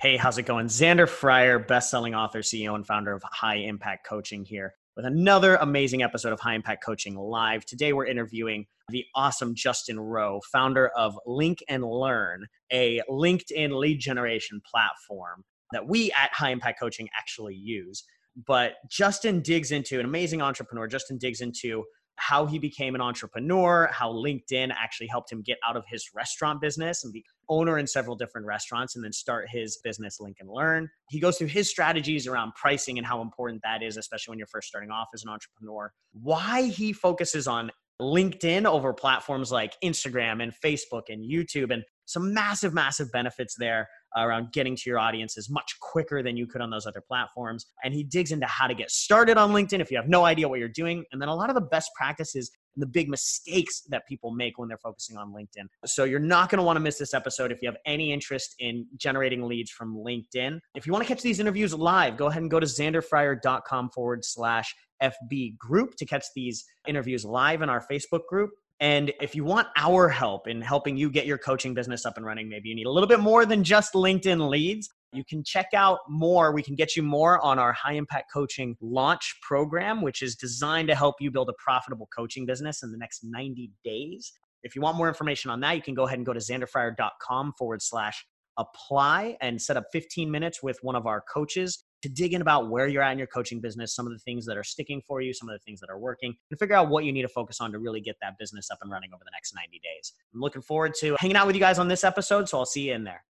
Hey, how's it going? Xander Fryer, best-selling author, CEO, and founder of High Impact Coaching here with another amazing episode of High Impact Coaching Live. Today we're interviewing the awesome Justin Rowe, founder of Link and Learn, a LinkedIn lead generation platform that we at High Impact Coaching actually use. But Justin digs into an amazing entrepreneur. Justin digs into how he became an entrepreneur, how LinkedIn actually helped him get out of his restaurant business and be owner in several different restaurants and then start his business Link and Learn. He goes through his strategies around pricing and how important that is, especially when you're first starting off as an entrepreneur. Why he focuses on LinkedIn over platforms like Instagram and Facebook and YouTube and some massive, massive benefits there around getting to your audiences much quicker than you could on those other platforms. And he digs into how to get started on LinkedIn if you have no idea what you're doing. And then a lot of the best practices the big mistakes that people make when they're focusing on LinkedIn. So you're not going to want to miss this episode if you have any interest in generating leads from LinkedIn. If you want to catch these interviews live, go ahead and go to xanderfryer.com forward slash FB group to catch these interviews live in our Facebook group. And if you want our help in helping you get your coaching business up and running, maybe you need a little bit more than just LinkedIn leads. You can check out more. We can get you more on our high impact coaching launch program, which is designed to help you build a profitable coaching business in the next 90 days. If you want more information on that, you can go ahead and go to xanderfryer.com forward slash apply and set up 15 minutes with one of our coaches to dig in about where you're at in your coaching business, some of the things that are sticking for you, some of the things that are working, and figure out what you need to focus on to really get that business up and running over the next 90 days. I'm looking forward to hanging out with you guys on this episode, so I'll see you in there.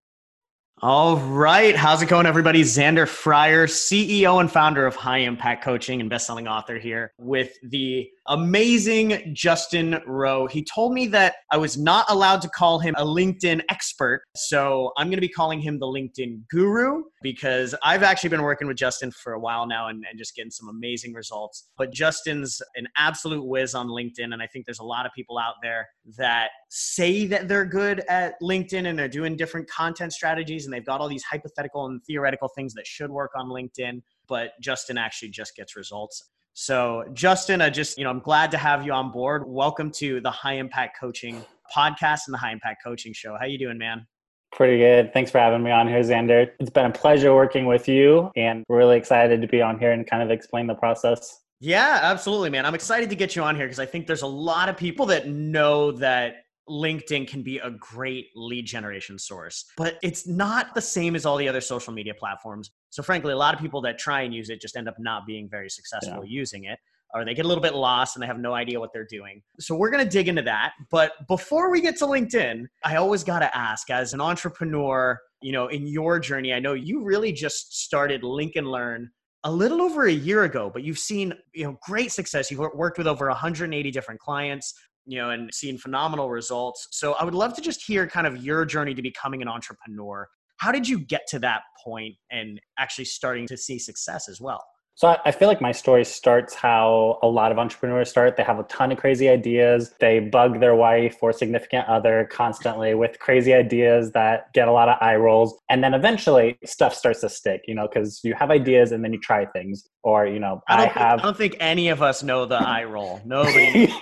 All right. How's it going, everybody? Xander Fryer, CEO and founder of High Impact Coaching and bestselling author here with the amazing Justin Rowe. He told me that I was not allowed to call him a LinkedIn expert. So I'm going to be calling him the LinkedIn guru because I've actually been working with Justin for a while now and, and just getting some amazing results. But Justin's an absolute whiz on LinkedIn. And I think there's a lot of people out there that say that they're good at LinkedIn and they're doing different content strategies and they've got all these hypothetical and theoretical things that should work on LinkedIn. But Justin actually just gets results. So, Justin, I just, you know, I'm glad to have you on board. Welcome to the High Impact Coaching podcast and the High Impact Coaching Show. How you doing, man? Pretty good. Thanks for having me on here, Xander. It's been a pleasure working with you, and we're really excited to be on here and kind of explain the process. Yeah, absolutely, man. I'm excited to get you on here because I think there's a lot of people that know that LinkedIn can be a great lead generation source, but it's not the same as all the other social media platforms. So, frankly, a lot of people that try and use it just end up not being very successful yeah. using it, or they get a little bit lost and they have no idea what they're doing. So, we're going to dig into that. But before we get to LinkedIn, I always got to ask as an entrepreneur, you know, in your journey, I know you really just started Link and Learn a little over a year ago, but you've seen you know great success. You've worked with over 180 different clients you know, and seen phenomenal results. So I would love to just hear kind of your journey to becoming an entrepreneur. How did you get to that point and actually starting to see success as well? So I feel like my story starts how a lot of entrepreneurs start. They have a ton of crazy ideas. They bug their wife or significant other constantly with crazy ideas that get a lot of eye rolls. And then eventually stuff starts to stick, you know, because you have ideas and then you try things. Or, you know, I, I have. Think, I don't think any of us know the eye roll. Nobody.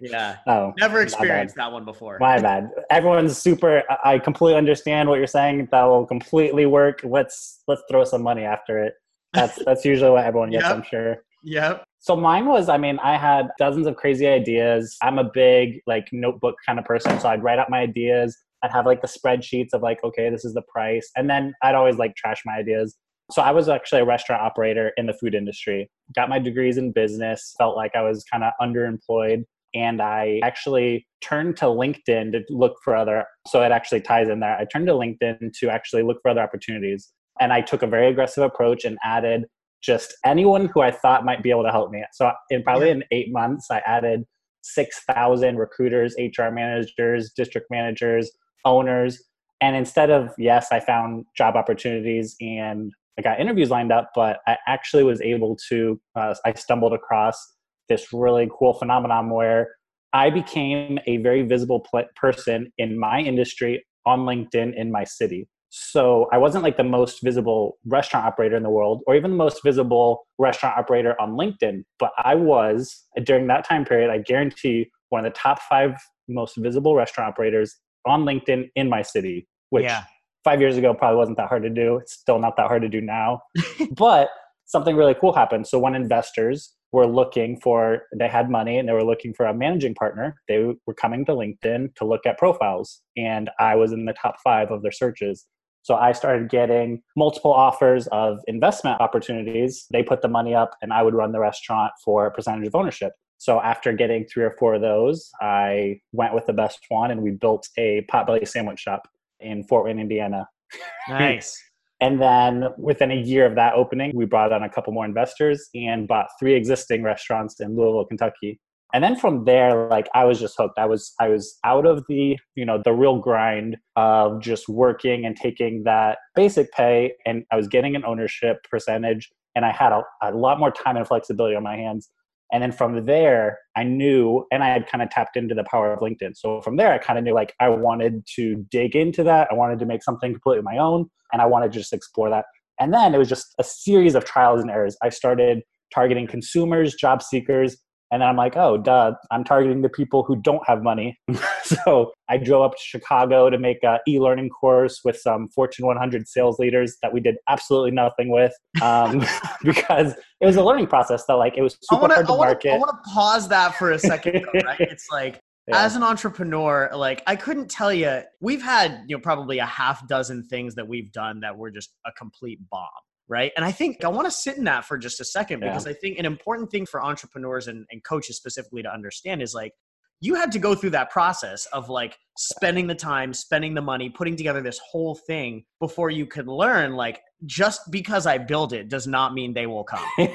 yeah. Oh, never experienced that one before. My bad. Everyone's super. I completely understand what you're saying. That will completely work. Let's let's throw some money after it. That's that's usually what everyone gets, yep. I'm sure. Yep. So mine was, I mean, I had dozens of crazy ideas. I'm a big like notebook kind of person, so I'd write out my ideas. I'd have like the spreadsheets of like, okay, this is the price, and then I'd always like trash my ideas. So I was actually a restaurant operator in the food industry. Got my degrees in business. Felt like I was kind of underemployed, and I actually turned to LinkedIn to look for other. So it actually ties in there. I turned to LinkedIn to actually look for other opportunities. And I took a very aggressive approach and added just anyone who I thought might be able to help me. So in probably in eight months, I added 6,000 recruiters, HR managers, district managers, owners. And instead of, yes, I found job opportunities and I got interviews lined up, but I actually was able to, uh, I stumbled across this really cool phenomenon where I became a very visible pl- person in my industry on LinkedIn in my city. So I wasn't like the most visible restaurant operator in the world or even the most visible restaurant operator on LinkedIn, but I was uh, during that time period, I guarantee one of the top five most visible restaurant operators on LinkedIn in my city, which yeah. five years ago probably wasn't that hard to do. It's still not that hard to do now. but something really cool happened. So when investors were looking for, they had money and they were looking for a managing partner, they were coming to LinkedIn to look at profiles. And I was in the top five of their searches. So I started getting multiple offers of investment opportunities. They put the money up and I would run the restaurant for a percentage of ownership. So after getting three or four of those, I went with the best one and we built a potbelly sandwich shop in Fort Wayne, Indiana. Nice. and then within a year of that opening, we brought on a couple more investors and bought three existing restaurants in Louisville, Kentucky. And then from there, like I was just hooked. I was I was out of the, you know, the real grind of just working and taking that basic pay and I was getting an ownership percentage and I had a, a lot more time and flexibility on my hands. And then from there, I knew, and I had kind of tapped into the power of LinkedIn. So from there, I kind of knew like I wanted to dig into that. I wanted to make something completely my own, and I wanted to just explore that. And then it was just a series of trials and errors. I started targeting consumers, job seekers, and then I'm like, oh, duh, I'm targeting the people who don't have money. so I drove up to Chicago to make an e learning course with some Fortune 100 sales leaders that we did absolutely nothing with um, because it was a learning process that, like, it was super wanna, hard to I wanna, market. I want to pause that for a second, though, right? It's like, Yeah. as an entrepreneur, like I couldn't tell you, we've had, you know, probably a half dozen things that we've done that were just a complete bomb. Right. And I think I want to sit in that for just a second Yeah. because I think an important thing for entrepreneurs and, and coaches specifically to understand is like, you had to go through that process of like spending the time, spending the money, putting together this whole thing before you could learn, like, just because I build it does not mean they will come.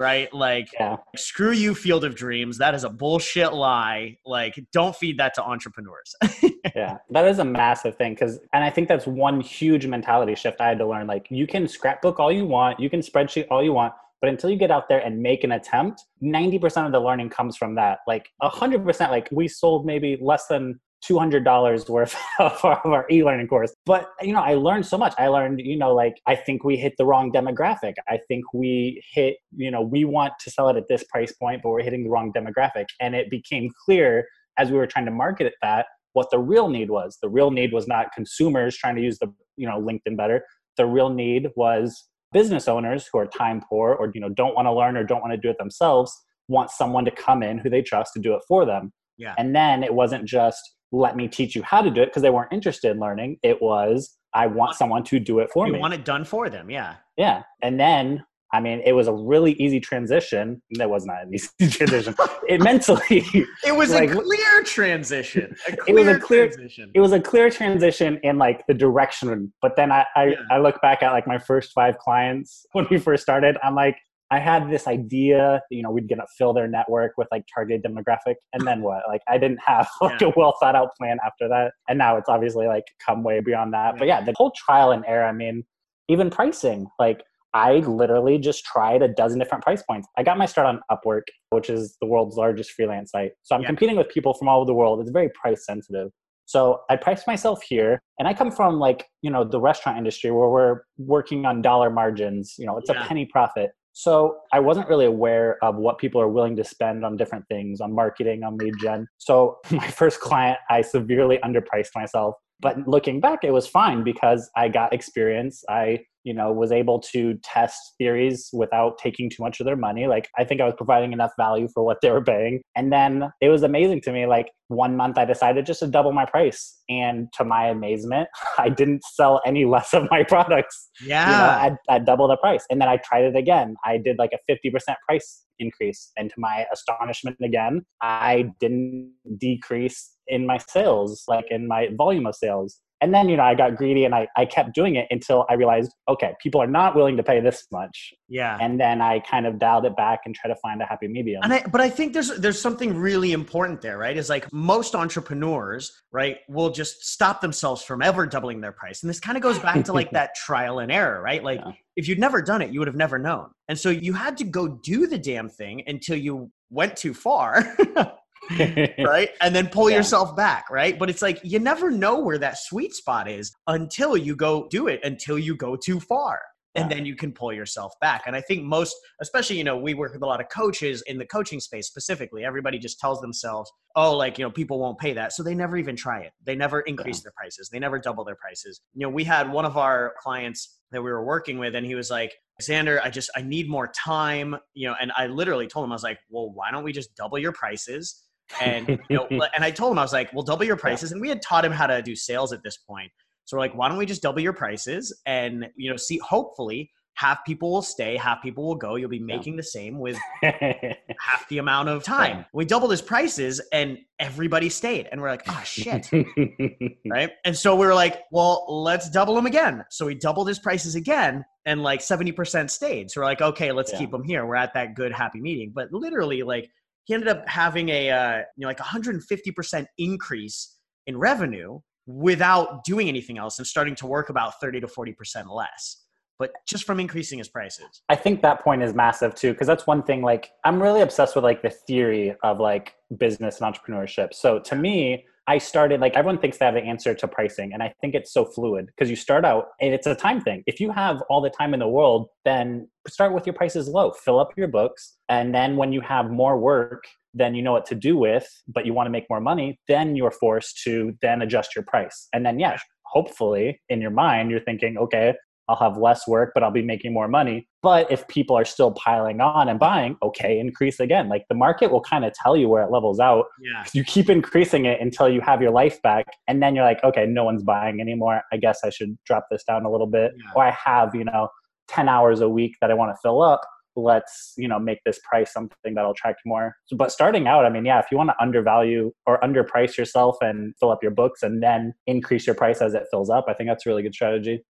Right. Like, yeah. screw you field of dreams that is a bullshit lie like don't feed that to entrepreneurs yeah that is a massive thing because and i think that's one huge mentality shift i had to learn like you can scrapbook all you want you can spreadsheet all you want but until you get out there and make an attempt 90% of the learning comes from that. Like 100% like we sold maybe less than $200 worth of our, e-learning course. But you know i learned so much. I learned you know like i think we hit the wrong demographic. I think we hit you know we want to sell it at this price point but we're hitting the wrong demographic. And it became clear as we were trying to market that what the real need was. The real need was not consumers trying to use the you know linkedin better. The real need was business owners who are time poor or you know don't want to learn or don't want to do it themselves want someone to come in who they trust to do it for them. Yeah. And then it wasn't just let me teach you how to do it because they weren't interested in learning. It was i want someone to do it for you me. want it done for them yeah. Yeah. And then i mean it was a really easy transition. That was not an easy transition. It mentally it was Like, a clear transition a It was a clear, clear- transition. it was a clear transition in like the direction. But then i I, Yeah. I look back at like my first five clients when we first started. I'm like i had this idea you know we'd gonna fill their network with like targeted demographic. And then what? Like i didn't have like Yeah. a well thought out plan after that. And now it's obviously like come way beyond that. But Yeah. yeah the whole trial and error i mean even pricing like I literally just tried a dozen different price points. I got my start on Upwork, which is the world's largest freelance site. So I'm Yeah. competing with people from all over the world. It's very price sensitive. So I priced myself here, and I come from like you know the restaurant industry where we're working on dollar margins. You know, it's Yeah. a penny profit. So I wasn't really aware of what people are willing to spend on different things, on marketing, on lead gen. So my first client, I severely underpriced myself. But looking back, it was fine because I got experience. I you know was able to test theories without taking too much of their money. Like i think i was providing enough value for what they were paying. And then it was amazing to me like one month i decided just to double my price. And to my amazement i didn't sell any less of my products. Yeah you know at, at double the price. And then i tried it again. I did like a 50% price increase. And to my astonishment again i didn't decrease in my sales like in my volume of sales and then you know i got greedy and I, I kept doing it until i realized okay people are not willing to pay this much yeah and then i kind of dialed it back and tried to find a happy medium And I, but I think there's there's something really important there, right? Is like most entrepreneurs, right, will just stop themselves from ever doubling their price. And this kind of goes back to like that trial and error, right? Like Yeah. if you'd never done it, you would have never known. And so you had to go do the damn thing until you went too far, right? And then pull Yeah. yourself back, right? But it's like you never know where that sweet spot is until you go do it, until you go too far. and then you can pull yourself back. And I think most, especially, you know, we work with a lot of coaches in the coaching space specifically. Everybody just tells themselves, oh, like, you know, people won't pay that. So they never even try it. They never increase yeah. their prices. They never double their prices. You know, we had one of our clients that we were working with, and he was like, Xander, I just, I need more time, you know, and I literally told him, I was like, well, why don't we just double your prices? And, you know, and I told him, I was like, well, double your prices. And we had taught him how to do sales at this point. So we're like, why don't we just double your prices and you know see hopefully half people will stay, half people will go. You'll be making yeah. the same with half the amount of time. We doubled his prices and everybody stayed. And we're like, oh shit. right. And so we were like, well, let's double them again. So we doubled his prices again and like 70% stayed. So we're like, okay, let's yeah. keep them here. We're at that good, happy meeting. But literally, like, he ended up having a, uh, you know, like 150% increase in revenue without doing anything else and starting to work about 30 to 40% less but just from increasing his prices. I think that point is massive too because that's one thing like i'm really obsessed with like the theory of like business and entrepreneurship. So to me i started like everyone thinks they have the answer to pricing and i think it's so fluid because you start out and it's a time thing if you have all the time in the world then start with your prices low fill up your books and then when you have more work then you know what to do with, but you want to make more money, then you're forced to then adjust your price. And then, yeah, hopefully in your mind, you're thinking, okay, I'll have less work, but I'll be making more money. But if people are still piling on and buying, okay, increase again. Like the market will kind of tell you where it levels out. Yeah. You keep increasing it until you have your life back. And then you're like, okay, no one's buying anymore. I guess I should drop this down a little bit. Yeah. Or I have, you know, 10 hours a week that I want to fill up let's you know make this price something that'll attract more so, but starting out i mean yeah if you want to undervalue or underprice yourself and fill up your books and then increase your price as it fills up i think that's a really good strategy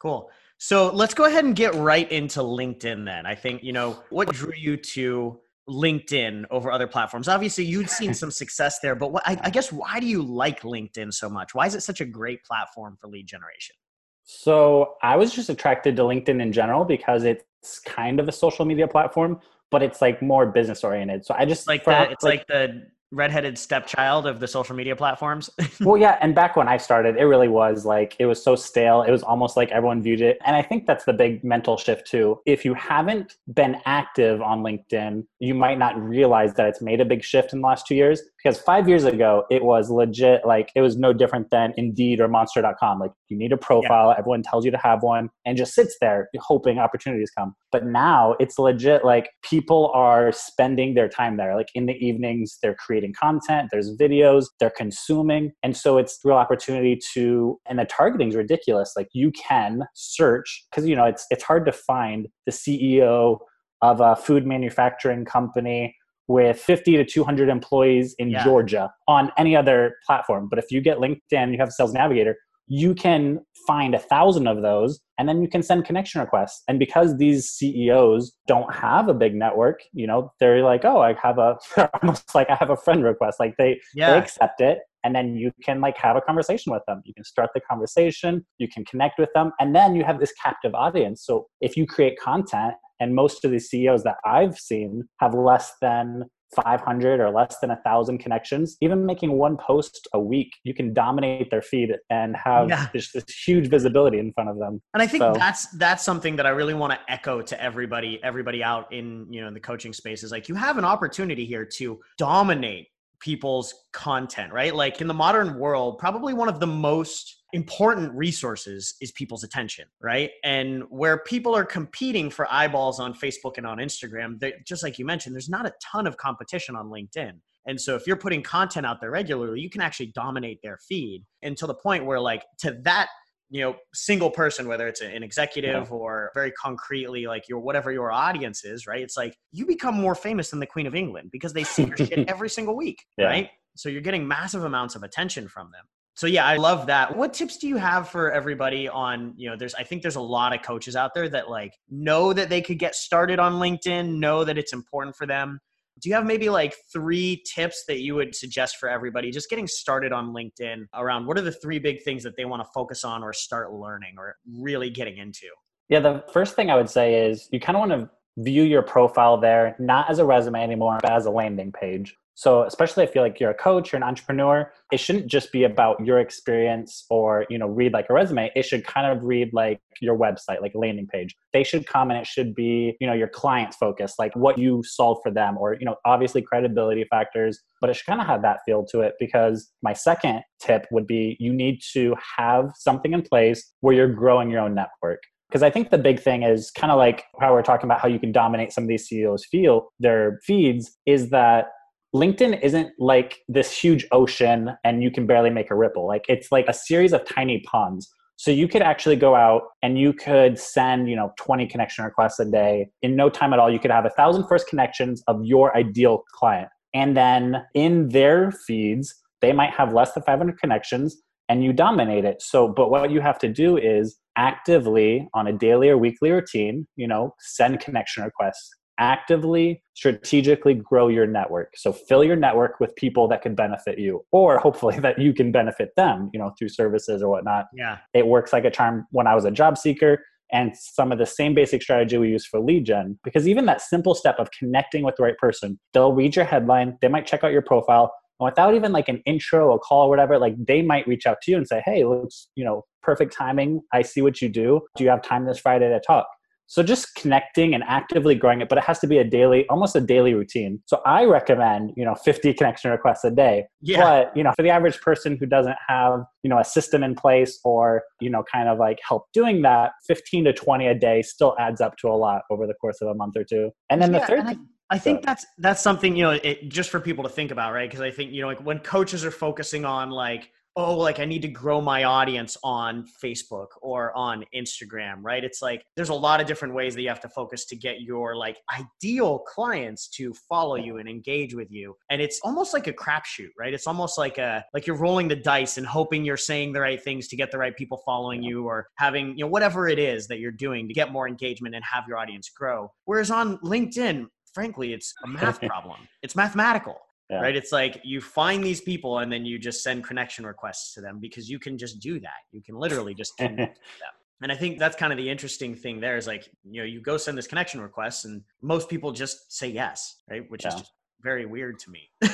cool so let's go ahead and get right into linkedin then i think you know what drew you to linkedin over other platforms obviously you'd seen some success there but what, I, I guess why do you like linkedin so much why is it such a great platform for lead generation so I was just attracted to LinkedIn in general because it's kind of a social media platform, but it's like more business oriented. So I just like that. it's like, like the redheaded stepchild of the social media platforms. well, yeah, and back when I started, it really was like it was so stale. It was almost like everyone viewed it. And I think that's the big mental shift too. If you haven't been active on LinkedIn, you might not realize that it's made a big shift in the last 2 years because 5 years ago, it was legit like it was no different than Indeed or monster.com. Like you need a profile, yeah. everyone tells you to have one and just sits there hoping opportunities come. But now it's legit like people are spending their time there. Like in the evenings, they're creating creating content, there's videos, they're consuming. And so it's real opportunity to, and the targeting is ridiculous. Like you can search, because, you know, it's, it's hard to find the CEO of a food manufacturing company with 50 to 200 employees in yeah. Georgia on any other platform. But if you get LinkedIn, you have sales navigator, you can find a thousand of those and then you can send connection requests. And because these ceos don't have a big network you know they're like oh i have a almost like i have a friend request. Like they yeah. they accept it and then you can like have a conversation with them. You can start the conversation you can connect with them and then you have this captive audience. So if you create content and most of these ceos that i've seen have less than 500 or less than a thousand connections even making one post a week you can dominate their feed and have yeah. this, this, huge visibility in front of them and i think so. that's that's something that i really want to echo to everybody everybody out in you know in the coaching space is like you have an opportunity here to dominate people's content right like in the modern world probably one of the most important resources is people's attention, right? And where people are competing for eyeballs on Facebook and on Instagram, just like you mentioned, there's not a ton of competition on LinkedIn. And so if you're putting content out there regularly, you can actually dominate their feed until the point where like to that you know single person whether it's an executive yeah. or very concretely like your whatever your audience is right it's like you become more famous than the queen of england because they see your shit every single week yeah. right so you're getting massive amounts of attention from them so yeah i love that. What tips do you have for everybody on you know there's i think there's a lot of coaches out there that like know that they could get started on linkedin know that it's important for them. Do you have maybe like three tips that you would suggest for everybody? Just getting started on linkedin around what are the three big things that they want to focus on or start learning or really getting into? Yeah the first thing i would say is you kind of want to view your profile there not as a resume anymore but as a landing page So especially if you're like you're a coach or an entrepreneur, it shouldn't just be about your experience or, you know, read like a resume. It should kind of read like your website, like landing page. They should come and it should be, you know, your client focus, like what you solve for them or, you know, obviously credibility factors, but it should kind of have that feel to it because my second tip would be you need to have something in place where you're growing your own network because I think the big thing is kind of like how we're talking about how you can dominate some of these CEOs feel their feeds is that LinkedIn isn't like this huge ocean and you can barely make a ripple. Like it's like a series of tiny ponds. So you could actually go out and you could send, you know, 20 connection requests a day. In no time at all, you could have a thousand first connections of your ideal client. And then in their feeds, they might have less than 500 connections and you dominate it. So, but what you have to do is actively on a daily or weekly routine, you know, send connection requests, actively strategically grow your network. So fill your network with people that can benefit you or hopefully that you can benefit them you know through services or whatnot. Yeah. It works like a charm when i was a job seeker and some of the same basic strategy we use for lead gen because even that simple step of connecting with the right person they'll read your headline they might check out your profile and without even like an intro a call or whatever like they might reach out to you and say hey looks you know perfect timing. I see what you do. Do you have time this friday to talk so just connecting and actively growing it, but it has to be a daily, almost a daily routine. So I recommend, you know, 50 connection requests a day. Yeah. But, you know, for the average person who doesn't have, you know, a system in place or, you know, kind of like help doing that, 15 to 20 a day still adds up to a lot over the course of a month or two. And then yeah, the third I think that's that's something you know it, just for people to think about, right? Because I think you know like when coaches are focusing on like oh, like I need to grow my audience on Facebook or on Instagram, right? It's like there's a lot of different ways that you have to focus to get your like ideal clients to follow you and engage with you. And it's almost like a crapshoot, right? It's almost like a like you're rolling the dice and hoping you're saying the right things to get the right people following you or having, you know, whatever it is that you're doing to get more engagement and have your audience grow. Whereas on LinkedIn, frankly, it's a math problem. It's mathematical yeah. right? It's like you find these people and then you just send connection requests to them because you can just do that. You can literally just connect them and i think that's kind of the interesting thing there is like you know you go send this connection request and most people just say yes right? Which yeah. is just very weird to me.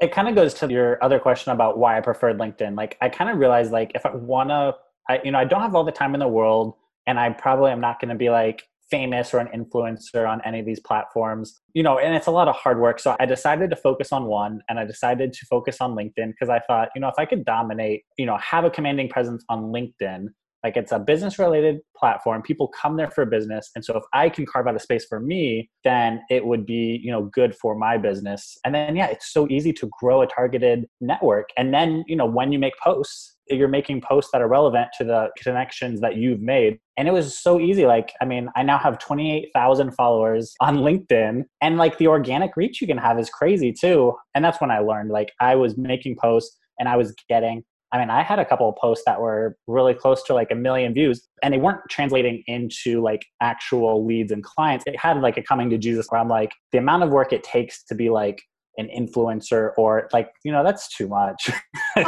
It kind of goes to your other question about why i preferred linkedin. Like i kind of realized like if i want to i you know i don't have all the time in the world and i probably am not going to be like famous or an influencer on any of these platforms you know and it's a lot of hard work. So i decided to focus on one and i decided to focus on linkedin because i thought you know if i could dominate you know have a commanding presence on linkedin like it's a business related platform people come there for business and so if i can carve out a space for me then it would be you know good for my business. And then yeah it's so easy to grow a targeted network and then you know when you make posts you're making posts that are relevant to the connections that you've made. And it was so easy. Like, I mean, I now have 28,000 followers on LinkedIn, and like the organic reach you can have is crazy too. And that's when I learned like I was making posts and I was getting. I mean, I had a couple of posts that were really close to like a million views, and they weren't translating into like actual leads and clients. It had like a coming to Jesus where I'm like, the amount of work it takes to be like an influencer or like you know that's too much.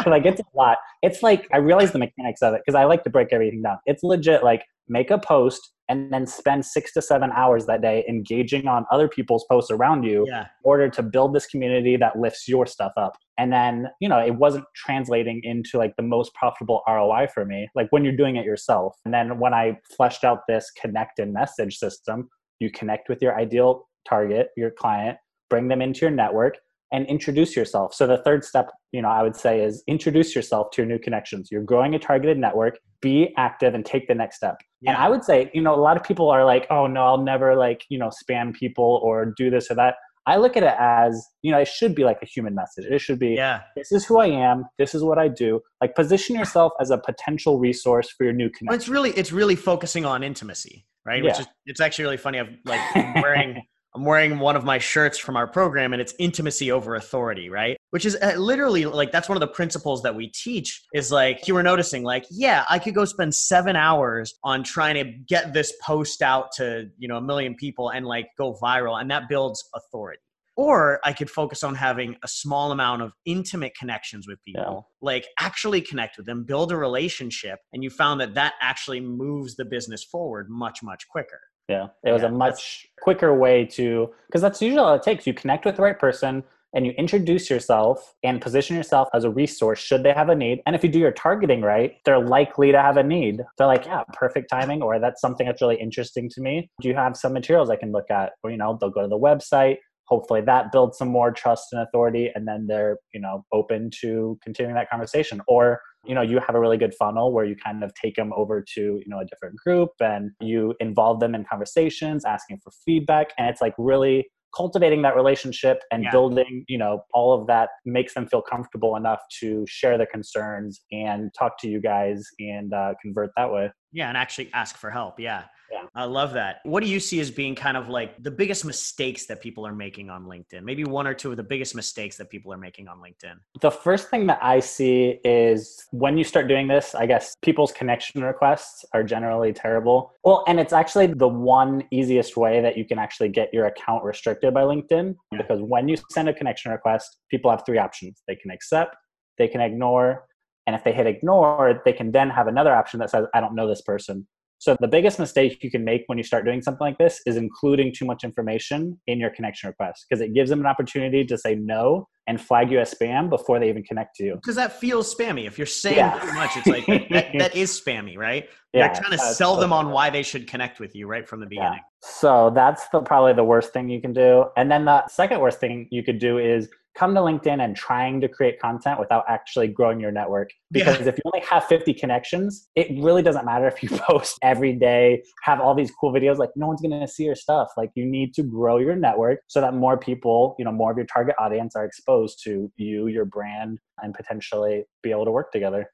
Like it's a lot. It's like i realize the mechanics of it because i like to break everything down. It's legit like make a post and then spend six to seven hours that day engaging on other people's posts around you yeah. in order to build this community that lifts your stuff up. And then you know it wasn't translating into like the most profitable roi for me like when you're doing it yourself. And then when i fleshed out this connect and message system you connect with your ideal target your client bring them into your network and introduce yourself. So the third step, you know, I would say is introduce yourself to your new connections. You're growing a targeted network, be active and take the next step. Yeah. And I would say, you know, a lot of people are like, "Oh no, I'll never like, you know, spam people or do this or that." I look at it as, you know, it should be like a human message. It should be, yeah. this is who I am. This is what I do. Like position yourself as a potential resource for your new connection. Well, it's really, it's really focusing on intimacy, right? Yeah. Which is, it's actually really funny. I've like wearing I'm wearing one of my shirts from our program and it's intimacy over authority, right? Which is uh, literally like that's one of the principles that we teach is like you were noticing like yeah, I could go spend 7 hours on trying to get this post out to, you know, a million people and like go viral and that builds authority. Or I could focus on having a small amount of intimate connections with people, yeah. like actually connect with them, build a relationship, and you found that that actually moves the business forward much, much quicker. Yeah, it was yeah, a much quicker way to because that's usually all it takes. You connect with the right person, and you introduce yourself and position yourself as a resource should they have a need. And if you do your targeting right, they're likely to have a need. They're like, yeah, perfect timing, or that's something that's really interesting to me. Do you have some materials I can look at? Or, you know, they'll go to the website. Hopefully that builds some more trust and authority, and then they're, you know, open to continuing that conversation. Or you know you have a really good funnel where you kind of take them over to you know a different group and you involve them in conversations asking for feedback and it's like really cultivating that relationship and yeah. building you know all of that makes them feel comfortable enough to share their concerns and talk to you guys and uh, convert that way yeah and actually ask for help yeah yeah. I love that. What do you see as being kind of like the biggest mistakes that people are making on LinkedIn? Maybe one or two of the biggest mistakes that people are making on LinkedIn. The first thing that I see is when you start doing this, I guess people's connection requests are generally terrible. Well, and it's actually the one easiest way that you can actually get your account restricted by LinkedIn yeah. because when you send a connection request, people have three options. They can accept, they can ignore, and if they hit ignore, they can then have another option that says, I don't know this person. So the biggest mistake you can make when you start doing something like this is including too much information in your connection request because it gives them an opportunity to say no and flag you as spam before they even connect to you. Because that feels spammy. If you're saying yeah. too much, it's like that, that is spammy, right? Yeah, you're trying to sell them on why they should connect with you right from the beginning. Yeah. So that's the, probably the worst thing you can do. And then the second worst thing you could do is come to LinkedIn and trying to create content without actually growing your network. Because yeah. if you only have 50 connections, it really doesn't matter if you post every day, have all these cool videos, like no one's going to see your stuff. Like you need to grow your network so that more people, you know, more of your target audience are exposed to you, your brand, and potentially be able to work together.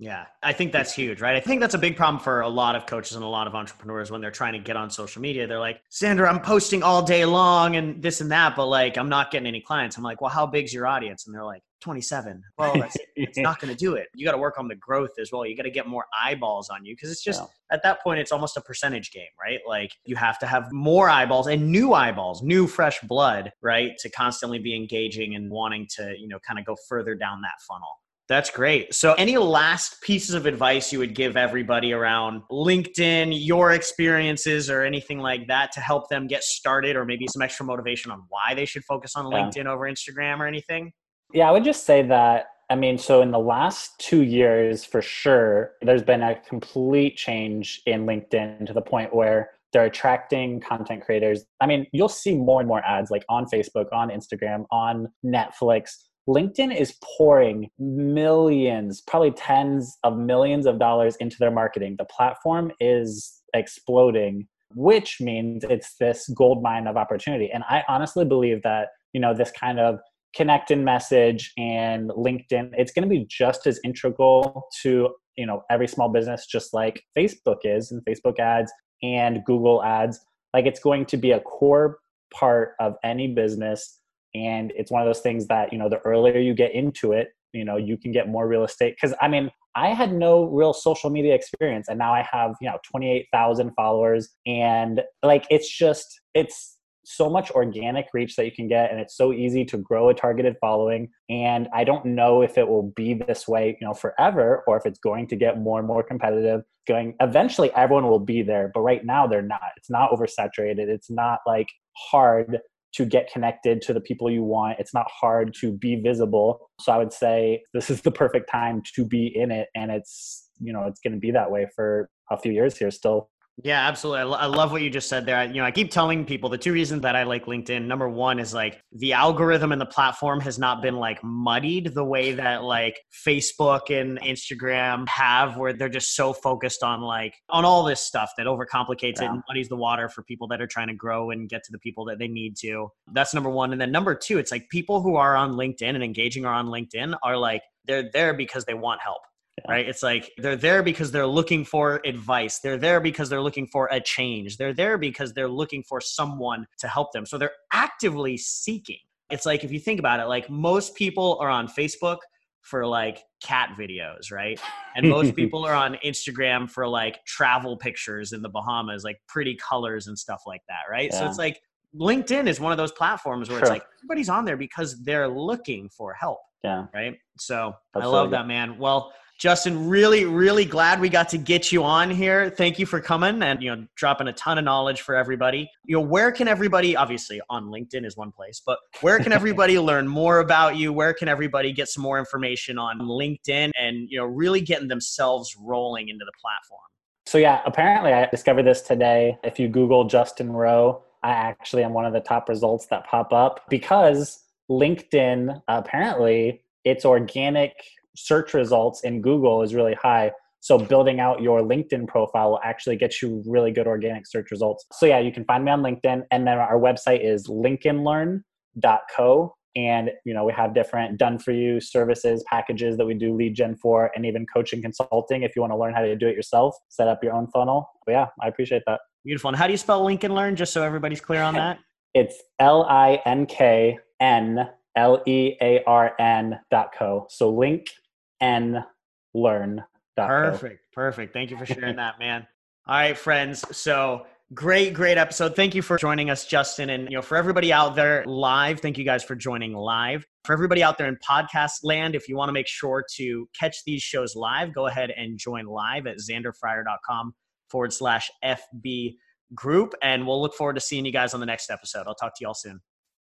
Yeah, I think that's huge, right? I think that's a big problem for a lot of coaches and a lot of entrepreneurs when they're trying to get on social media. They're like, Xander, I'm posting all day long and this and that, but like, I'm not getting any clients. I'm like, well, how big's your audience? And they're like, 27. Well, that's, it's not going to do it. You got to work on the growth as well. You got to get more eyeballs on you because it's just yeah. at that point, it's almost a percentage game, right? Like you have to have more eyeballs and new eyeballs, new fresh blood, right? To constantly be engaging and wanting to, you know, kind of go further down that funnel. That's great. So, any last pieces of advice you would give everybody around LinkedIn, your experiences, or anything like that to help them get started, or maybe some extra motivation on why they should focus on LinkedIn yeah. over Instagram or anything? Yeah, I would just say that. I mean, so in the last two years, for sure, there's been a complete change in LinkedIn to the point where they're attracting content creators. I mean, you'll see more and more ads like on Facebook, on Instagram, on Netflix LinkedIn is pouring millions, probably tens of millions of dollars into their marketing. The platform is exploding, which means it's this gold mine of opportunity. And I honestly believe that, you know, this kind of connect and message and LinkedIn, it's going to be just as integral to, you know, every small business just like Facebook is and Facebook ads and Google ads. Like it's going to be a core part of any business and it's one of those things that you know the earlier you get into it you know you can get more real estate. Because i mean i had no real social media experience and now i have you know 28000 followers. And like it's just it's so much organic reach that you can get and it's so easy to grow a targeted following. And i don't know if it will be this way you know forever or if it's going to get more and more competitive going eventually everyone will be there but right now they're not. It's not oversaturated. It's not like hard to get connected to the people you want. It's not hard to be visible. So I would say this is the perfect time to be in it. And it's, you know, it's going to be that way for a few years here still. Yeah, absolutely. I, lo- I love what you just said there. you know, I keep telling people the two reasons that I like LinkedIn. Number one is like the algorithm and the platform has not been like muddied the way that like Facebook and Instagram have, where they're just so focused on like on all this stuff that overcomplicates yeah. it and muddies the water for people that are trying to grow and get to the people that they need to. That's number one. And then number two, it's like people who are on LinkedIn and engaging are on LinkedIn are like they're there because they want help. Right? It's like they're there because they're looking for advice. They're there because they're looking for a change. They're there because they're looking for someone to help them. So they're actively seeking. It's like if you think about it like most people are on facebook for like cat videos right? And most people are on instagram for like travel pictures in the bahamas like pretty colors and stuff like that right? Yeah. so it's like linkedin is one of those platforms where sure. it's like everybody's on there because they're looking for help yeah. right? So i love that man. Well Justin, really, really glad we got to get you on here. Thank you for coming and you know dropping a ton of knowledge for everybody. You know, where can everybody obviously on LinkedIn is one place, but where can everybody learn more about you? Where can everybody get some more information on LinkedIn and you know really getting themselves rolling into the platform? So yeah, apparently I discovered this today. If you Google Justin Rowe, I actually am one of the top results that pop up because LinkedIn apparently its organic search results in Google is really high. So building out your LinkedIn profile will actually get you really good organic search results. So yeah, you can find me on LinkedIn and then our website is linknlearn.co and you know we have different done for you services packages that we do lead gen for and even coaching consulting if you want to learn how to do it yourself set up your own funnel. But yeah i appreciate that. Beautiful. And how do you spell lincoln learn just so everybody's clear on that? It's l-i-n-k-n l-e-a-r-n dot co. So link and learn. Perfect. Perfect. Thank you for sharing that, man. All right, friends. So great, great episode. Thank you for joining us, Justin. And you know, for everybody out there live, thank you guys for joining live. For everybody out there in podcast land, if you want to make sure to catch these shows live, go ahead and join live at xanderfryer.com forward slash FB group. And we'll look forward to seeing you guys on the next episode. I'll talk to you all soon.